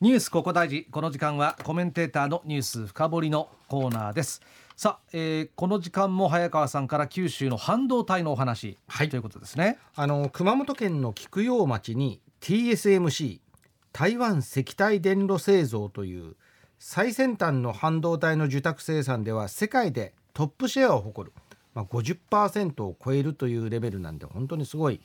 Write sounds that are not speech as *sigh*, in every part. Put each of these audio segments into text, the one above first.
ニュースここ大事。この時間はコメンテーターのニュース深掘りのコーナーです。さあ、えー、この時間も早川さんから九州の半導体のお話、はい、ということですね。あの熊本県の菊陽町に TSMC 台湾石体電路製造という最先端の半導体の受託生産では世界でトップシェアを誇る、まあ、50%を超えるというレベルなんで本当にすごい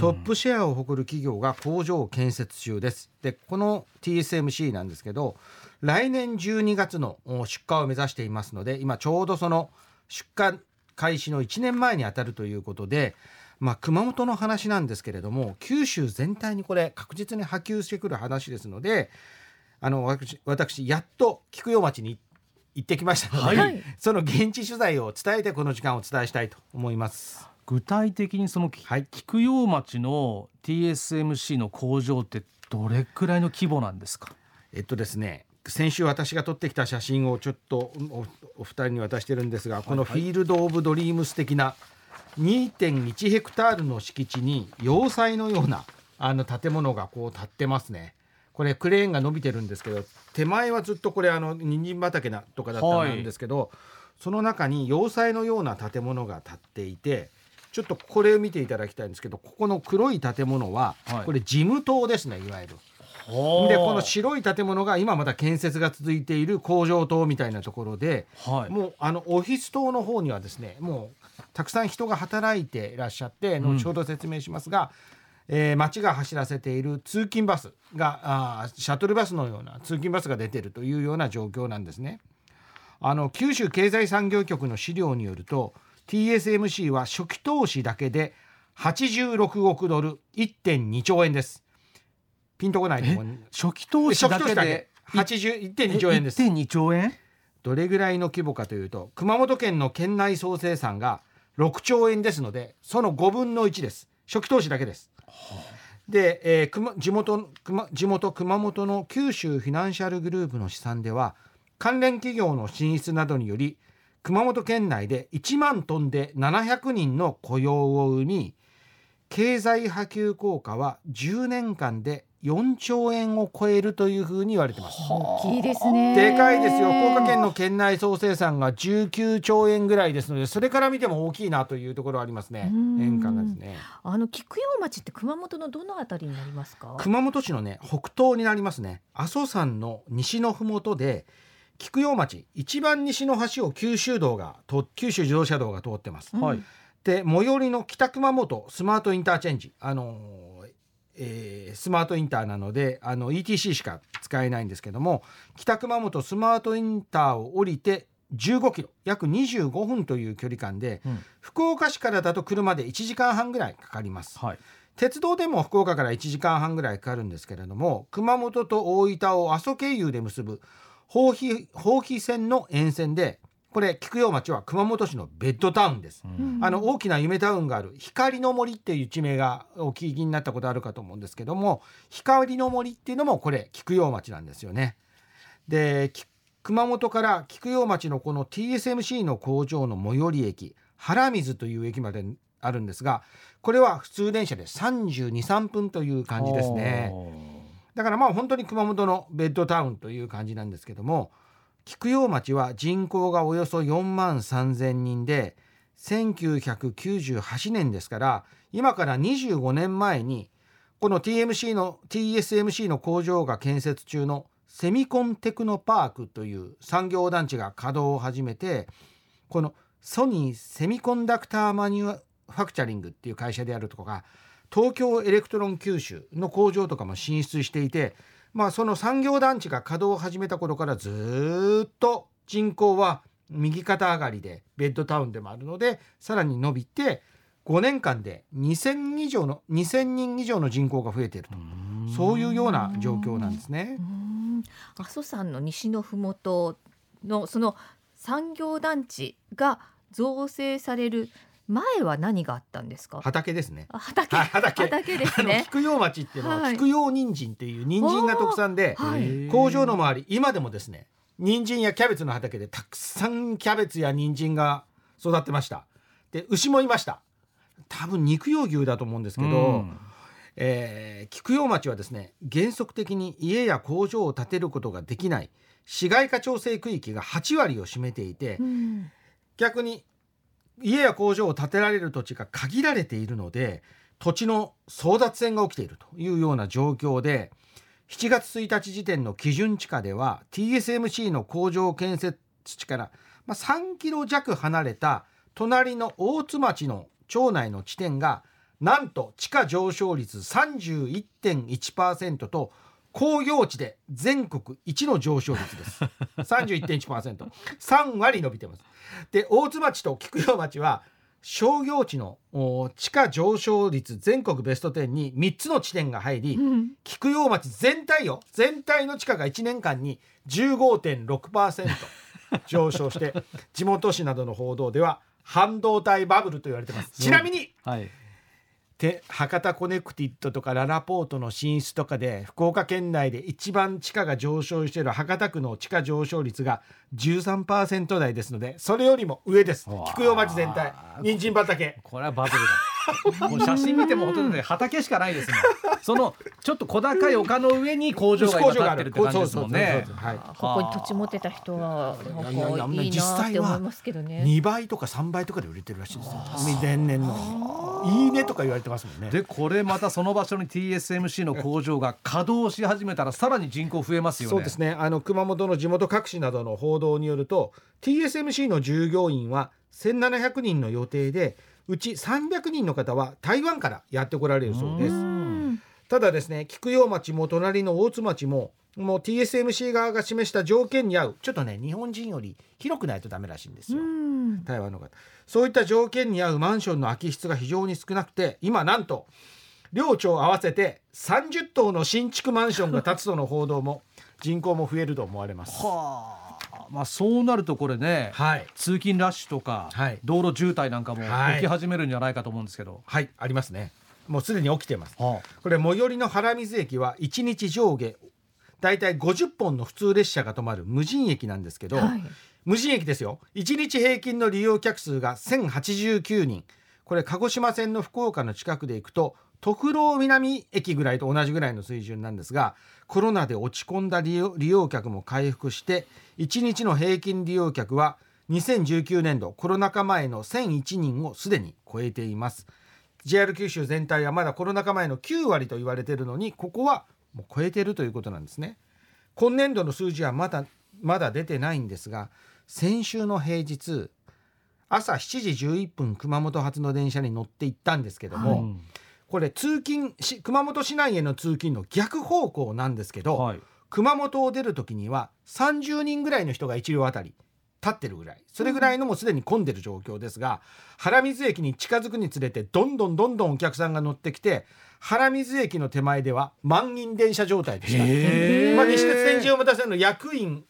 トップシェアを誇る企業が工場を建設中です。でこの TSMC なんですけど来年12月の出荷を目指していますので今ちょうどその出荷開始の1年前にあたるということで、まあ、熊本の話なんですけれども九州全体にこれ確実に波及してくる話ですのであの私私やっと菊陽町に行ってきましたので、はい、その現地取材を伝えてこの時間をお伝えしたいと思います。具体的にその、はい、菊陽町の TSMC の工場ってどれくらいの規模なんですか？えっとですね先週私が撮ってきた写真をちょっとお二人に渡してるんですが、このフィールド・オブ・ドリームス的な2.1ヘクタールの敷地に要塞のようなあの建物がこう建ってますね。これクレーンが伸びてるんですけど手前はずっとこれあの人参畑なとかだったんですけど、はい、その中に要塞のような建物が建っていてちょっとこれを見ていただきたいんですけどここの黒い建物は、これ事務棟ですねいわゆる。でこの白い建物が今まだ建設が続いている工場棟みたいなところで、はい、もうあのオフィス棟の方にはですねもうたくさん人が働いていらっしゃって後ほど説明しますが、えー、町が走らせている通勤バスがあシャトルバスのような通勤バスが出てるというような状況なんですね。あの九州経済産業局の資料によると TSMC は初期投資だけで86億ドル1.2兆円です。ピンとこないと。初期投資だけで？1.2兆円です。1.2兆円？どれぐらいの規模かというと熊本県の県内総生産が6兆円ですのでその5分の1です初期投資だけです。で、えー、熊地元熊地元熊本の九州フィナンシャルグループの試算では関連企業の進出などにより熊本県内で1万トンで700人の雇用を生み経済波及効果は10年間で4兆円を超えるというふうに言われてます。大きいですね。でかいですよ。福岡県の県内総生産が19兆円ぐらいですので、それから見ても大きいなというところありますね。年間がですね。あの菊陽町って熊本のどのあたりになりますか？熊本市のね北東になりますね。阿蘇山の西のふもとで。菊陽町一番西の端を九州道が九州自動車道が通ってます。はい、で最寄りの北熊本スマートインターチェンジあのえー、スマートインターなのであの ETC しか使えないんですけども北熊本スマートインターを降りて15キロ約25分という距離感で、うん、福岡市からだと車で1時間半ぐらいかかります、はい、鉄道でも福岡から1時間半ぐらいかかるんですけれども熊本と大分を阿蘇経由で結ぶ豊肥線の沿線でこれ菊陽町は熊本市のベッドタウンです、うん、あの大きな夢タウンがある光の森っていう地名がお聞きになったことあるかと思うんですけども光の森っていうのもこれ菊陽町なんですよね。で熊本から菊陽町のこの TSMC の工場の最寄り駅原水という駅まであるんですがこれは普通電車で323分という感じですね。だからまあ本当に熊本のベッドタウンという感じなんですけども菊陽町は人口がおよそ4万3,000人で1998年ですから今から25年前にこの TMC の TSMC の工場が建設中のセミコンテクノパークという産業団地が稼働を始めてこのソニーセミコンダクターマニュファクチャリングっていう会社であるとか東京エレクトロン九州の工場とかも進出していてまあ、その産業団地が稼働を始めた頃からずっと人口は右肩上がりでベッドタウンでもあるのでさらに伸びて5年間で2000以上の2000人以上の人口が増えていると。そういうような状況なんですね。阿蘇山の西のふもとのその産業団地が造成される前は何があったんですか？畑ですね。畑。畑。畑ですね。菊陽町っていうのは、はい、菊陽人参っていう人参が特産で、はい、工場の周り今でもですね人参やキャベツの畑でたくさんキャベツや人参が育ってました。で牛もいました。多分肉用牛だと思うんですけど、えー、菊陽町はですね原則的に家や工場を建てることができない市街化調整区域が8割を占めていて、うん、逆に家や工場を建てられる土地が限られているので土地の争奪戦が起きているというような状況で7月1日時点の基準地価では TSMC の工場建設地から、まあ、3キロ弱離れた隣の大津町の町内の地点がなんと地価上昇率31.1%と工業地で全国一の上昇率です31.1%。*laughs* 3割伸びてます。で大津町と菊陽町は商業地の地価上昇率全国ベスト10に3つの地点が入り、うん、菊陽町全体よ全体の地価が1年間に15.6%上昇して地元紙などの報道では半導体バブルと言われてます。*laughs* ちなみに、はいて博多コネクティッドとかららぽーとの進出とかで福岡県内で一番地価が上昇している博多区の地価上昇率が13%台ですのでそれよりも上です。菊陽町全体。人参畑。これはバブルだ *laughs* もう写真見てもほとんど畑しかないですねそのちょっと小高い丘の上に工場が今建ってるって感じですもんね。ここに土地持ってた人はなんかいいなって思いますけどね。2倍とか3倍とかで売れてるらしいですよ。天然の。いいねとか言われてますもんね。でこれまたその場所に TSMC の工場が稼働し始めたらさらに人口増えますよね。そうですね。あの熊本の地元各紙などの報道によると TSMC の従業員は1700人の予定でうち300人の方は台湾からやってこられるそうです。ただですね菊陽町も隣の大津町ももう TSMC 側が示した条件に合うちょっとね日本人より広くないとダメらしいんですよ。台湾の方。そういった条件に合うマンションの空き室が非常に少なくて今なんと両町合わせて30棟の新築マンションが建つとの報道も人口も増えると思われます。はあまあ、そうなるとこれね、はい、通勤ラッシュとか、はい、道路渋滞なんかも起き始めるんじゃないかと思うんですけど、はい、はい、ありますね。もうすでに起きてます、はあ、これ最寄りの原水駅は1日上下だいたい50本の普通列車が止まる無人駅なんですけど、無人駅ですよ。1日平均の利用客数が1089人。これ鹿児島線の福岡の近くで行くと徳郎南駅ぐらいと同じぐらいの水準なんですがコロナで落ち込んだ利用客も回復して1日の平均利用客は2019年度コロナ禍前の1001人をすでに超えています。JR 九州全体はまだコロナ禍前の9割と言われているのにここはもう超えているということなんですね。今年度の数字はまだまだ出てないんですが先週の平日朝7時11分熊本発の電車に乗って行ったんですけども、はい。これ通勤熊本市内への通勤の逆方向なんですけど、はい、熊本を出る時には30人ぐらいの人が1両あたり立ってるぐらい。それぐらいのもすでに混んでる状況ですが、原水駅に近づくにつれてどんどんどんどんお客さんが乗ってきて原水駅の手前では満員電車状態でした。まあ、西鉄天神表線の役員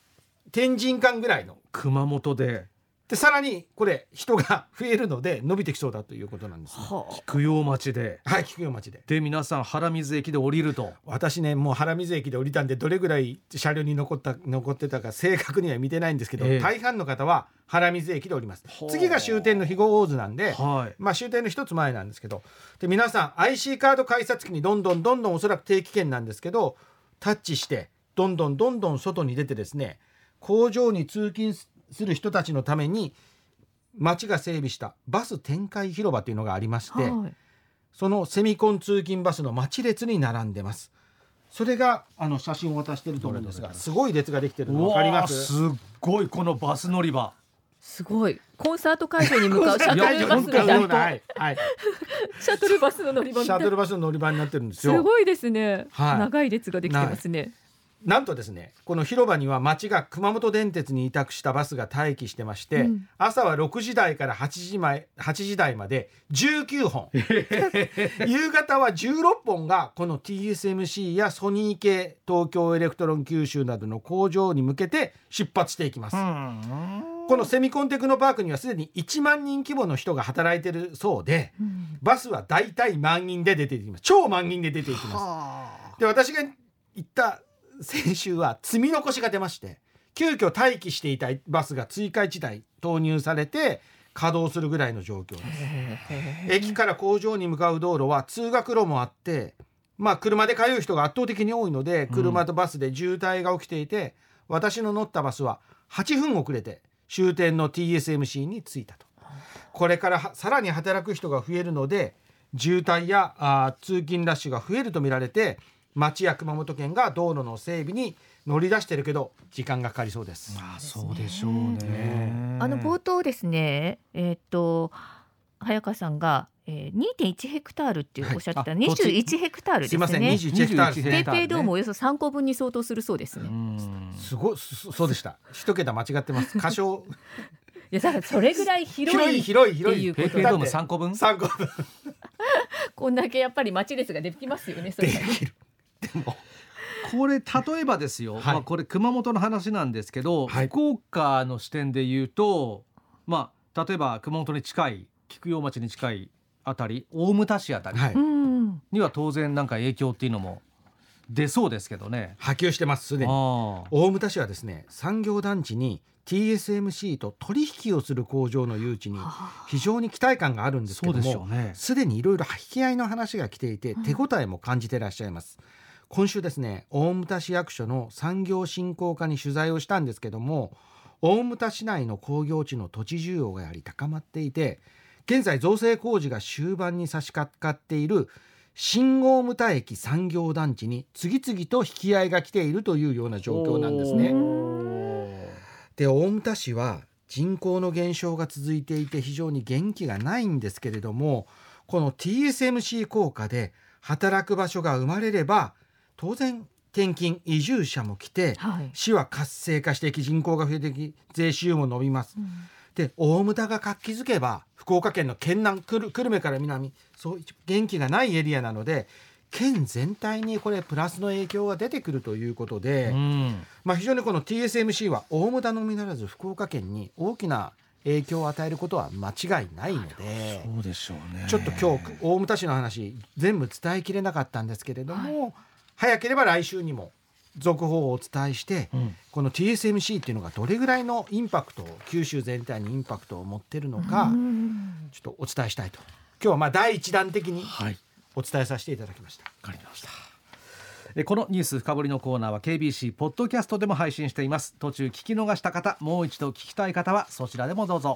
天神間ぐらいの。熊本ででさらにこれ人が増えるので伸びてきそうだということなんです、ね、菊陽町で。はい菊陽町で。で皆さん原水駅で降りると。私ねもう原水駅で降りたんでどれぐらい車両に残った残ってたか正確には見てないんですけど、えー、大半の方は原水駅で降ります。次が終点の肥後大津なんで、はい、まあ終点の一つ前なんですけど。で皆さん IC カード改札機にどんどんどんどんおそらく定期券なんですけどタッチしてどんどんどんどん外に出てですね工場に通勤する人たちのために町が整備したバス展開広場というのがありまして、はい、そのセミコン通勤バスの待ち列に並んでます。それがあの写真を渡してると思うんですが、す。ごい列ができてるの分かります？すごいこのバス乗り場。すごい。コンサート会場に向かうシャトルバスみたいな、はいはい、*laughs* シャトルバスの乗り場シャトルバスの乗り場になってるんですよ。すごいですね、はい、長い列ができてますねなんとですねこの広場には町が熊本電鉄に委託したバスが待機してまして、うん、朝は6時台から8時前8時台まで19本。*laughs* 夕方は16本がこの TSMC やソニー系東京エレクトロン九州などの工場に向けて出発していきます。このセミコンテクノパークにはすでに1万人規模の人が働いてるそうで、うん、バスはだいたい満員で出ていきます。超満員で出ていきます。で私が行った先週は積み残しが出まして急遽待機していたバスが追加1台投入されて稼働するぐらいの状況です。駅から工場に向かう道路は通学路もあってまあ車で通う人が圧倒的に多いので車とバスで渋滞が起きていて、私の乗ったバスは8分遅れて終点の TSMC に着いたと。これからさらに働く人が増えるので渋滞やあ通勤ラッシュが増えると見られて町や熊本県が道路の整備に乗り出してるけど時間がかかりそうです。まあそうでしょうね。あの冒頭ですね、えー、っと早川さんがえー、2.1ヘクタールっておっしゃってた、はい、21ヘクタールですね。すみません、21ヘクタール、ね。ペイペイドームおよそ3個分に相当するそうですね。すごい、そうでした。一桁間違ってます。箇所。*laughs* いやだからそれぐらい広い広い広いペイペイドーム3個分？3個分 *laughs* こんだけやっぱり町ですができますよねそれでも。これ例えばですよ、はい、まあこれ熊本の話なんですけど、はい、福岡の視点で言うとまあ例えば熊本に近い菊陽町に近いあたり大牟田市あたりには当然なんか影響っていうのも出そうですけどね。波及してますすでに。大牟田市はですね産業団地に TSMC と取引をする工場の誘致に非常に期待感があるんですけどもすで、ね、にいろいろ引き合いの話が来ていて手応えも感じてらっしゃいます、うん、今週ですね大牟田市役所の産業振興課に取材をしたんですけども大牟田市内の工業地の土地需要がやはり高まっていて現在造成工事が終盤に差し掛かっている新大牟田駅産業団地に次々と引き合いが来ているというような状況なんですね。で大牟田市は人口の減少が続いていて非常に元気がないんですけれどもこの TSMC 効果で働く場所が生まれれば当然転勤移住者も来て、はい、市は活性化していき人口が増えていき税収も伸びます。うん。で大牟田が活気づけば福岡県の県南久留米から南そう元気がないエリアなので県全体にこれプラスの影響が出てくるということで、うん、まあ、非常にこの TSMC は大牟田のみならず福岡県に大きな影響を与えることは間違いないのでそうでしょうね。ちょっと今日大牟田市の話全部伝えきれなかったんですけれども、はい、早ければ来週にも続報をお伝えして、うん、この TSMC っていうのがどれぐらいのインパクトを九州全体にインパクトを持ってるのかちょっとお伝えしたいと。今日はまあ第一弾的にお伝えさせていただきました。わ、はい、かりました。このニュース深掘りのコーナーは KBC ポッドキャストでも配信しています。途中聞き逃した方もう一度聞きたい方はそちらでもどうぞ